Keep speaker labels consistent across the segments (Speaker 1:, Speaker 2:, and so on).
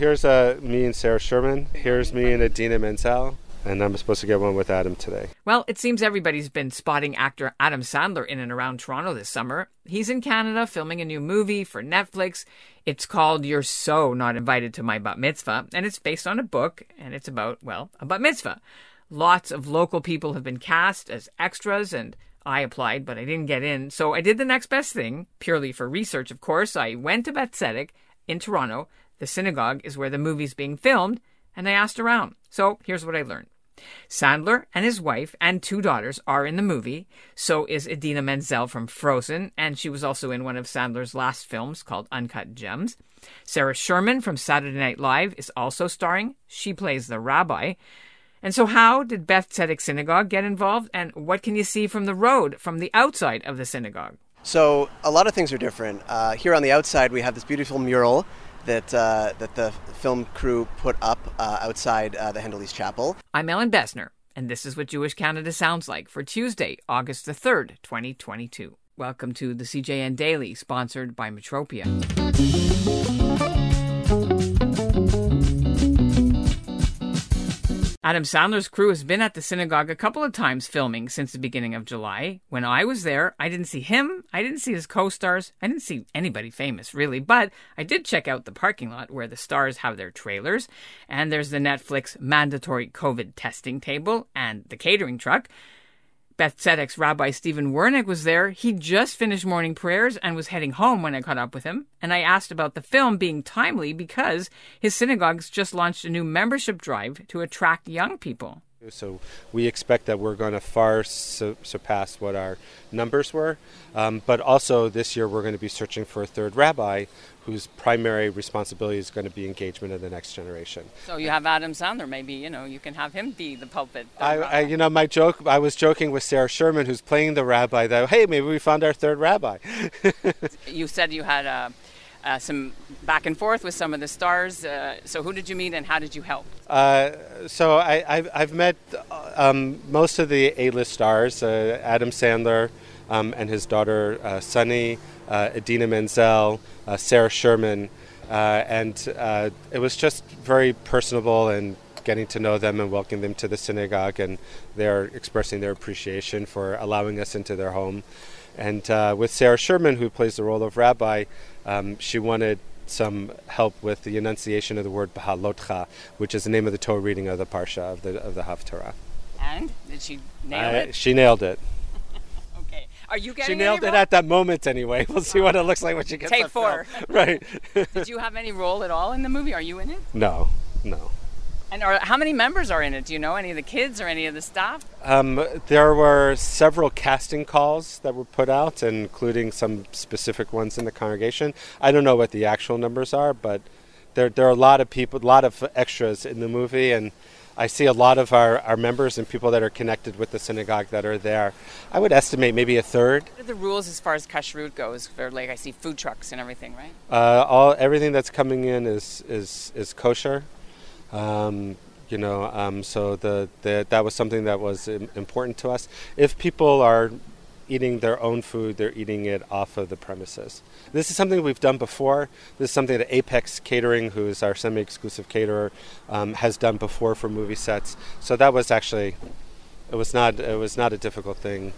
Speaker 1: here's uh, me and Sarah Sherman. Here's me and Idina Menzel. And I'm supposed to get one with Adam today.
Speaker 2: Well, it seems everybody's been spotting actor Adam Sandler in and around Toronto this summer. He's in Canada filming a new movie for Netflix. It's called You're So Not Invited to My Bat Mitzvah, and it's based on a book, and it's about, well, a bat mitzvah. Lots of local people have been cast as extras, and I applied, but I didn't get in. So I did the next best thing, purely for research, of course. I went to Beth Tzedec in Toronto. The synagogue is where the movie's being filmed, and I asked around. So here's what I learned. Sandler and his wife and two daughters are in the movie. So is Idina Menzel from Frozen, and she was also in one of Sandler's last films called Uncut Gems. Sarah Sherman from Saturday Night Live is also starring. She plays the rabbi. And so, how did Beth Tzedec Synagogue get involved, and what can you see from the road, from the outside of the synagogue?
Speaker 3: So, a lot of things are different. Uh, here on the outside, we have this beautiful mural that uh, that the film crew put up uh, outside uh, the Hendel Chapel.
Speaker 2: I'm Ellin Bessner, and this is what Jewish Canada sounds like for Tuesday, August the 3rd, 2022. Welcome to the CJN Daily, sponsored by Metropia. Adam Sandler's crew has been at the synagogue a couple of times filming since the beginning of July. When I was there, I didn't see him, I didn't see his co stars, I didn't see anybody famous really, but I did check out the parking lot where the stars have their trailers, and there's the Netflix mandatory COVID testing table and the catering truck. Beth Tzedec's Rabbi Steven Wernick was there. He'd just finished morning prayers and was heading home when I caught up with him. And I asked about the film being timely because his synagogue's just launched a new membership drive to attract young people.
Speaker 1: So we expect that we're going to far su- surpass what our numbers were. Um, but also this year we're going to be searching for a third rabbi whose primary responsibility is going to be engagement of the next generation.
Speaker 2: So you have Adam Sandler. Maybe you know you can have him be the pulpit.
Speaker 1: I, I, you know, my joke. I was joking with Sarah Sherman, who's playing the rabbi. That hey, maybe we found our third rabbi.
Speaker 2: you said you had uh, uh, some back and forth with some of the stars. Uh, so who did you meet and how did you help?
Speaker 1: Uh, so I, have I've met um, most of the A-list stars: uh, Adam Sandler um, and his daughter uh, Sunny, Idina Menzel uh, Sarah Sherman, uh, and uh, it was just very personable and getting to know them and welcoming them to the synagogue, and they're expressing their appreciation for allowing us into their home. And uh, with Sarah Sherman, who plays the role of rabbi, um, she wanted some help with the enunciation of the word Bahalotcha, which is the name of the Torah reading of the Parsha of the of the Haftarah.
Speaker 2: And did she nail it?
Speaker 1: She nailed it.
Speaker 2: Are you getting?
Speaker 1: She nailed it at that moment anyway. We'll see what it looks like when she gets it.
Speaker 2: take four.
Speaker 1: right.
Speaker 2: Did you have any role at all in the movie? Are you in it?
Speaker 1: No, no.
Speaker 2: And are, how many members are in it? Do you know any of the kids or any of the staff?
Speaker 1: Um, there were several casting calls that were put out, including some specific ones in the congregation. I don't know what the actual numbers are, but there there are a lot of people, a lot of extras in the movie, and I see a lot of our, our members and people that are connected with the synagogue that are there. I would estimate maybe a third.
Speaker 2: What are the rules as far as kashrut goes? For like I see food trucks and everything, right?
Speaker 1: Uh, all everything that's coming in is is is kosher. Um, you know, um, so the, the that was something that was important to us. If people are eating their own food, they're eating it off of the premises. This is something we've done before. This is something that Apex Catering, who is our semi exclusive caterer, um, has done before for movie sets. So that was actually. It was not. It was not a difficult thing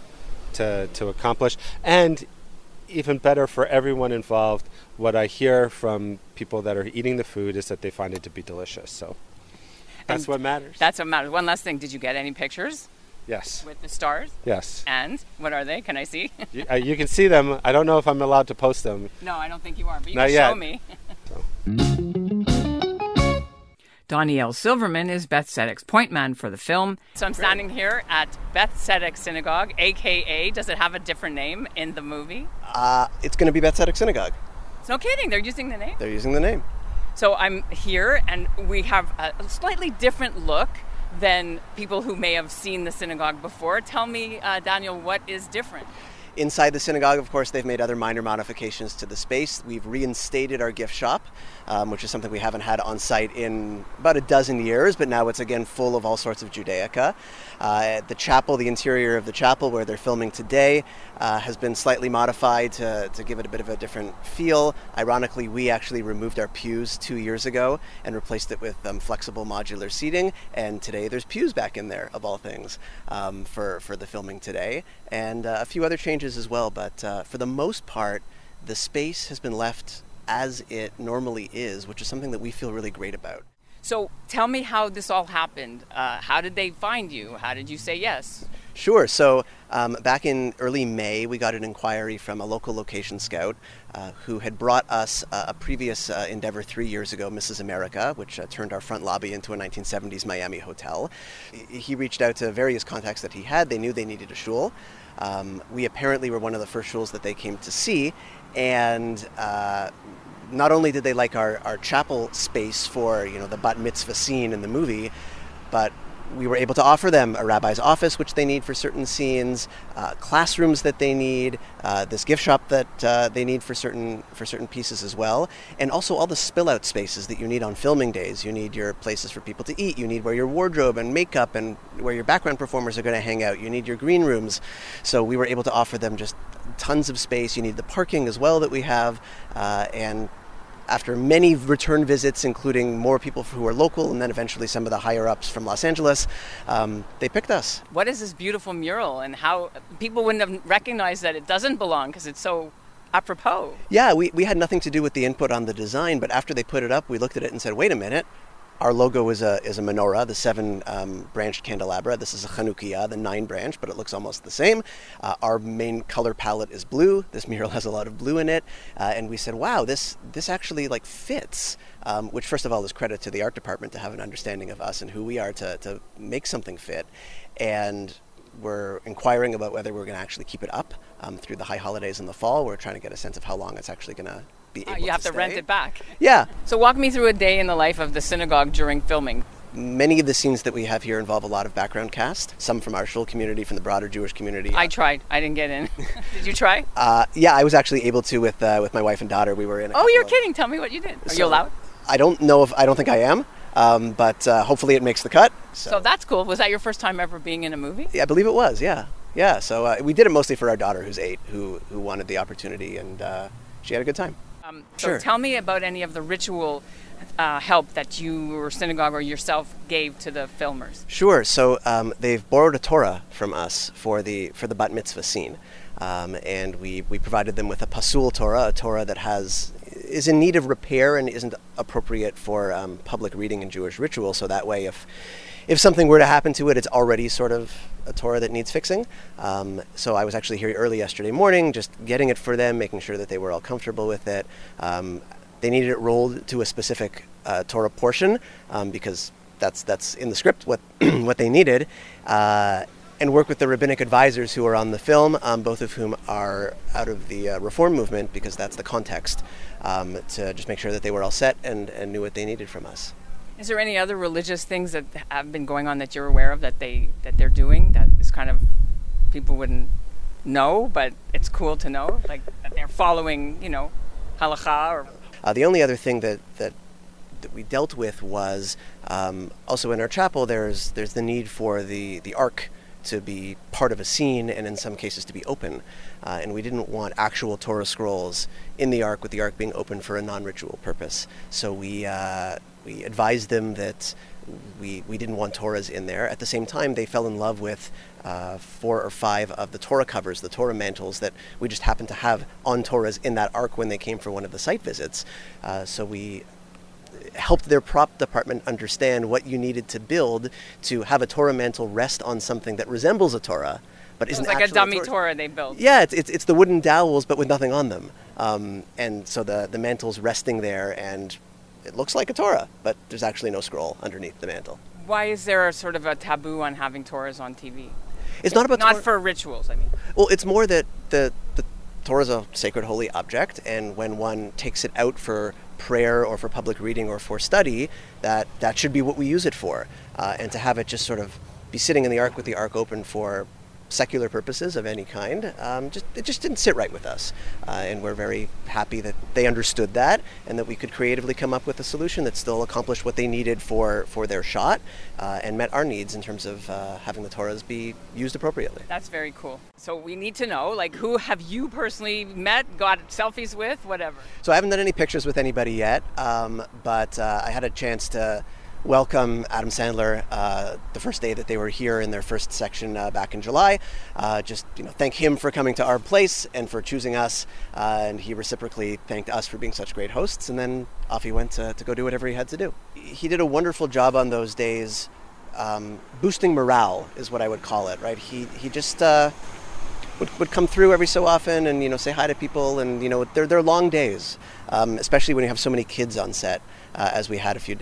Speaker 1: to to accomplish, and even better for everyone involved. What I hear from people that are eating the food is that they find it to be delicious. So that's and what matters.
Speaker 2: That's what matters. One last thing: Did you get any pictures?
Speaker 1: Yes.
Speaker 2: With the stars?
Speaker 1: Yes.
Speaker 2: And what are they? Can I see?
Speaker 1: you, uh, you, can see them. I don't know if I'm allowed to post them.
Speaker 2: No, I don't think you are, but you
Speaker 1: Not
Speaker 2: can
Speaker 1: yet.
Speaker 2: show me. Daniel Silverman is Beth Tzedec's point man for the film. So I'm standing here at Beth Tzedec Synagogue, aka, does it have a different name in the movie?
Speaker 3: Uh, it's going to be Beth Tzedec Synagogue.
Speaker 2: It's no kidding, they're using the name?
Speaker 3: They're using the name.
Speaker 2: So I'm here, and we have a slightly different look than people who may have seen the synagogue before. Tell me, uh, Daniel, what is different?
Speaker 3: Inside the synagogue, of course, they've made other minor modifications to the space. We've reinstated our gift shop, um, which is something we haven't had on site in about a dozen years, but now it's again full of all sorts of Judaica. Uh, the chapel, the interior of the chapel where they're filming today, uh, has been slightly modified to, to give it a bit of a different feel. Ironically, we actually removed our pews two years ago and replaced it with um, flexible modular seating, and today there's pews back in there, of all things, um, for, for the filming today, and uh, a few other changes as well. But uh, for the most part, the space has been left as it normally is, which is something that we feel really great about.
Speaker 2: So tell me how this all happened. Uh, how did they find you? How did you say yes?
Speaker 3: Sure. So um, back in early May, we got an inquiry from a local location scout uh, who had brought us uh, a previous uh, endeavor three years ago, Mrs. America, which uh, turned our front lobby into a 1970s Miami hotel. He reached out to various contacts that he had. They knew they needed a shul. Um, we apparently were one of the first shuls that they came to see, and uh, not only did they like our, our chapel space for you know the bat mitzvah scene in the movie, but we were able to offer them a rabbi's office, which they need for certain scenes, uh, classrooms that they need, uh, this gift shop that uh, they need for certain for certain pieces as well, and also all the spill out spaces that you need on filming days. You need your places for people to eat. You need where your wardrobe and makeup and where your background performers are going to hang out. You need your green rooms. So we were able to offer them just tons of space. You need the parking as well that we have, uh, and after many return visits, including more people who are local and then eventually some of the higher ups from Los Angeles, um, they picked us.
Speaker 2: What is this beautiful mural and how people wouldn't have recognized that it doesn't belong because it's so apropos?
Speaker 3: Yeah, we, we had nothing to do with the input on the design, but after they put it up, we looked at it and said, wait a minute, our logo is a, is a menorah, the seven um, branched candelabra. This is a Chanukiah, the nine branch, but it looks almost the same. Uh, our main color palette is blue. This mural has a lot of blue in it. Uh, and we said, wow, this, this actually like fits. Um, which first of all is credit to the art department to have an understanding of us and who we are to, to make something fit. And we're inquiring about whether we're going to actually keep it up um, through the high holidays in the fall. We're trying to get a sense of how long it's actually going to be able
Speaker 2: you have
Speaker 3: to,
Speaker 2: to rent it back.
Speaker 3: Yeah.
Speaker 2: So walk me through a day in the life of the synagogue during filming.
Speaker 3: Many of the scenes that we have here involve a lot of background cast, some from our shul community, from the broader Jewish community.
Speaker 2: I tried. I didn't get in. Did you try?
Speaker 3: Uh, yeah, I was actually able to with uh, with my wife and daughter. We were in. A
Speaker 2: Oh, you're
Speaker 3: of-
Speaker 2: kidding. Tell me what you did. Are
Speaker 3: So-
Speaker 2: you allowed?
Speaker 3: I don't know if I don't think I am, um, but uh, hopefully it makes the cut. So,
Speaker 2: So that's cool. Was that your first time ever being in a movie?
Speaker 3: yeah, I believe it was. Yeah, yeah. So uh, we did it mostly for our daughter, who's eight, who who wanted the opportunity, and uh, she had a good time.
Speaker 2: Um, so
Speaker 3: Sure.
Speaker 2: tell me about any of the ritual uh, help that you or synagogue or yourself gave to the filmers.
Speaker 3: Sure. So um, they've borrowed a Torah from us for the for the bat mitzvah scene, um, and we we provided them with a pasul Torah, a Torah that has is in need of repair and isn't appropriate for um, public reading in Jewish ritual. So that way, if if something were to happen to it, it's already sort of a Torah that needs fixing. Um, so I was actually here early yesterday morning, just getting it for them, making sure that they were all comfortable with it. Um, they needed it rolled to a specific uh, Torah portion um, because that's that's in the script what what they needed, uh, and work with the rabbinic advisors who are on the film, um, both of whom are out of the uh, reform movement because that's the context, um, to just make sure that they were all set and, and knew what they needed from us.
Speaker 2: Is there any other religious things that have been going on that you're aware of that they that they're doing that is kind of people wouldn't know, but it's cool to know, like that they're following, you know, halacha or
Speaker 3: Uh, the only other thing that, that that we dealt with was um, also in our chapel. There's there's the need for the the ark to be part of a scene, and in some cases to be open. Uh, and we didn't want actual Torah scrolls in the ark, with the ark being open for a non-ritual purpose. So we uh, we advised them that we we didn't want Torahs in there. At the same time, they fell in love with uh, four or five of the Torah covers, the Torah mantles that we just happened to have on Torahs in that ark when they came for one of the site visits. Uh, so we helped their prop department understand what you needed to build to have a Torah mantle rest on something that resembles a Torah, but isn't
Speaker 2: like a dummy Torah they built.
Speaker 3: Yeah, it's, it's, it's the wooden dowels, but with nothing on them. Um, and so the, the mantle's resting there, and it looks like a Torah, but there's actually no scroll underneath the mantle.
Speaker 2: Why is there a sort of a taboo on having Torahs on TV?
Speaker 3: It's not about
Speaker 2: Not
Speaker 3: Torah-
Speaker 2: for rituals, I mean.
Speaker 3: Well, it's more that the, the Torah is a sacred holy object, and when one takes it out for prayer or for public reading or for study, that that should be what we use it for. Uh, and to have it just sort of be sitting in the ark with the ark open for secular purposes of any kind. Um, just it just didn't sit right with us, uh, and we're very happy that they understood that and that we could creatively come up with a solution that still accomplished what they needed for for their shot uh, and met our needs in terms of uh, having the Torahs be used appropriately.
Speaker 2: That's very cool. So we need to know, like, who have you personally met, got selfies with, whatever.
Speaker 3: So I haven't done any pictures with anybody yet, um, but uh, I had a chance to welcome Adam Sandler uh, the first day that they were here in their first section uh, back in July. Uh, just you know, thank him for coming to our place and for choosing us, uh, and he reciprocally thanked us for being such great hosts. And then off he went to, to go do whatever he had to do. He did a wonderful job on those days, um, boosting morale is what I would call it. Right? He he just. Uh, would, would come through every so often and you know say hi to people and you know they're, they're long days um, especially when you have so many kids on set uh, as we had a few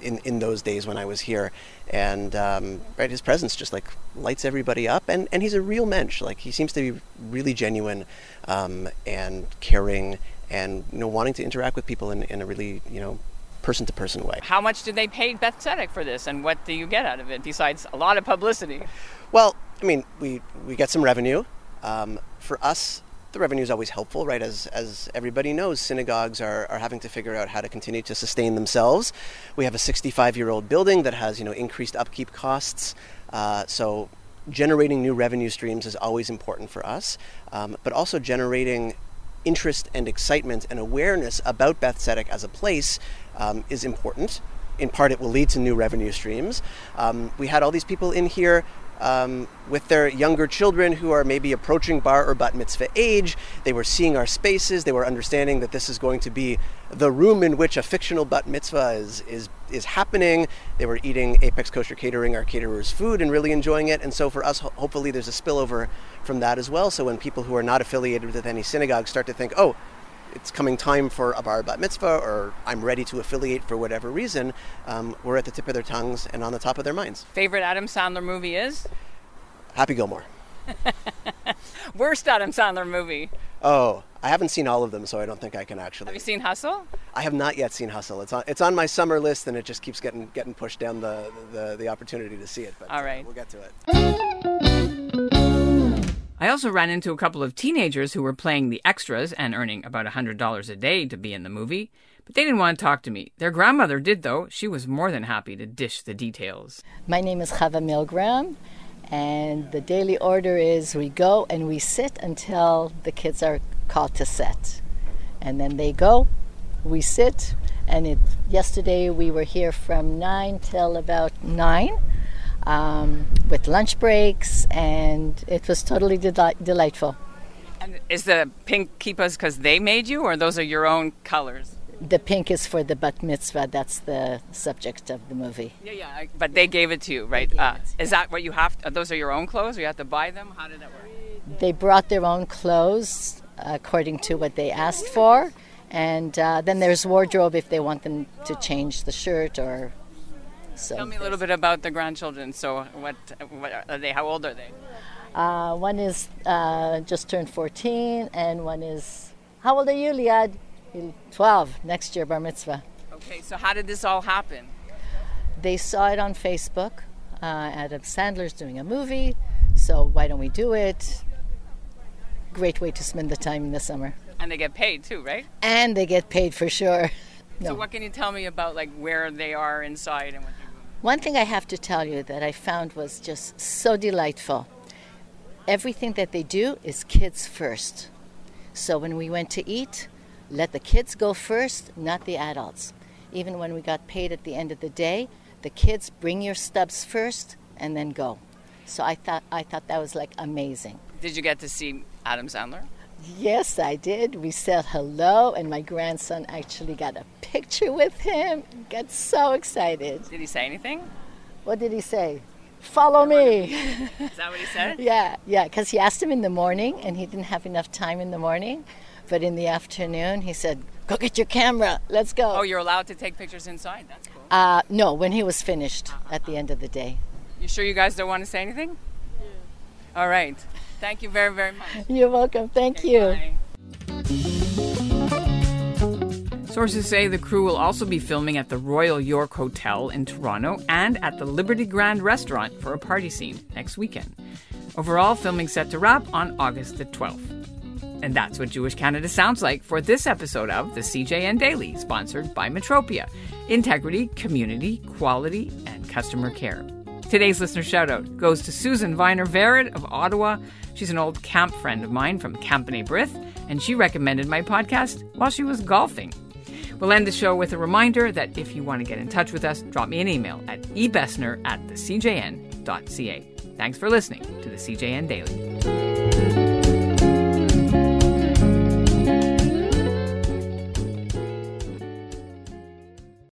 Speaker 3: in, in those days when I was here. And um, right, his presence just like lights everybody up, and, and he's a real mensch. Like he seems to be really genuine um, and caring, and you know wanting to interact with people in, in a really you know person to person way.
Speaker 2: How much did they pay Beth Tzedec for this, and what do you get out of it besides a lot of publicity?
Speaker 3: Well, I mean, we we get some revenue. Um, for us, the revenue is always helpful, right? As, as everybody knows, synagogues are, are having to figure out how to continue to sustain themselves. We have a 65 year old building that has you know increased upkeep costs. Uh, so generating new revenue streams is always important for us, um, but also generating interest and excitement and awareness about Beth Tzedec as a place um, is important. In part, it will lead to new revenue streams. Um, we had all these people in here um, with their younger children who are maybe approaching bar or bat mitzvah age. They were seeing our spaces. They were understanding that this is going to be the room in which a fictional bat mitzvah is is is happening. They were eating Apex Kosher Catering, our caterer's food, and really enjoying it. And so for us, hopefully, there's a spillover from that as well. So when people who are not affiliated with any synagogue start to think, oh, it's coming time for a bar bat mitzvah or I'm ready to affiliate for whatever reason, um, we're at the tip of their tongues and on the top of their minds.
Speaker 2: Favorite Adam Sandler movie is?
Speaker 3: Happy Gilmore.
Speaker 2: Worst Adam Sandler movie?
Speaker 3: Oh, I haven't seen all of them, so I don't think I can actually.
Speaker 2: Have you seen Hustle?
Speaker 3: I have not yet seen Hustle. It's on it's on my summer list, and it just keeps getting getting pushed down the the, the opportunity to see it. But
Speaker 2: all right,
Speaker 3: uh, we'll get to it.
Speaker 4: I also ran into a couple of teenagers who were playing the extras and earning about $100 a day to be in the movie, but they didn't want to talk to me. Their grandmother did, though. She was more than happy to dish the details.
Speaker 5: My name is Chava Milgram, and the daily order is we go and we sit until the kids are called to set. And then they go, we sit, and it, yesterday we were here from 9 till about 9 um, with lunch breaks, and it was totally delightful.
Speaker 2: And is the pink kippas because they made you, or those are your own colors?
Speaker 5: The pink is for the bat mitzvah. That's the subject of the movie.
Speaker 2: Yeah, yeah. But they gave it to you, right? Uh, is that what you have? To, those are your own clothes, or you have to buy them? How did that work?
Speaker 5: They brought their own clothes according to what they asked for, and uh, then there's wardrobe if they want them to change the shirt or
Speaker 2: so Tell me a little bit about the grandchildren. So, what, what are they? How old are they?
Speaker 5: Uh, one is uh, just turned 14, and one is, how old are you, Liad? 12, next year, bar mitzvah.
Speaker 2: Okay, so how did this all happen?
Speaker 5: They saw it on Facebook. Uh, Adam Sandler's doing a movie, so why don't we do it? Great way to spend the time in the summer.
Speaker 2: And they get paid too, right?
Speaker 5: And they get paid for sure.
Speaker 2: No. So what can you tell me about like where they are inside and what
Speaker 5: one thing I have to tell you that I found was just so delightful. Everything that they do is kids first. So when we went to eat, let the kids go first, not the adults. Even when we got paid at the end of the day, the kids bring your stubs first and then go. So I thought I thought that was like amazing.
Speaker 2: Did you get to see Adam Sandler?
Speaker 5: Yes, I did. We said hello, and my grandson actually got a picture with him. Got so excited.
Speaker 2: Did he say anything?
Speaker 5: What did he say? Follow me.
Speaker 2: Is that what he said?
Speaker 5: yeah, yeah, because he asked him in the morning, and he didn't have enough time in the morning. But in the afternoon, he said, Go get your camera. Let's go.
Speaker 2: Oh, you're allowed to take pictures inside. That's cool.
Speaker 5: Uh, no, when he was finished uh-huh. at the end of the day.
Speaker 2: You sure you guys don't want to say anything? All right. Thank you very, very much.
Speaker 5: You're welcome. Thank okay,
Speaker 2: you.
Speaker 4: Sources say the crew will also be filming at the Royal York Hotel in Toronto and at the Liberty Grand restaurant for a party scene next weekend. Overall, filming set to wrap on August the 12th. And that's what Jewish Canada sounds like for this episode of the CJN Daily, sponsored by Metropia Integrity, Community, Quality, and Customer Care. Today's listener shoutout goes to Susan Viner Verrett of Ottawa. She's an old camp friend of mine from Camp Brith, and she recommended my podcast while she was golfing. We'll end the show with a reminder that if you want to get in touch with us, drop me an email at ebessner at thecjn.ca. Thanks for listening to the CJN Daily.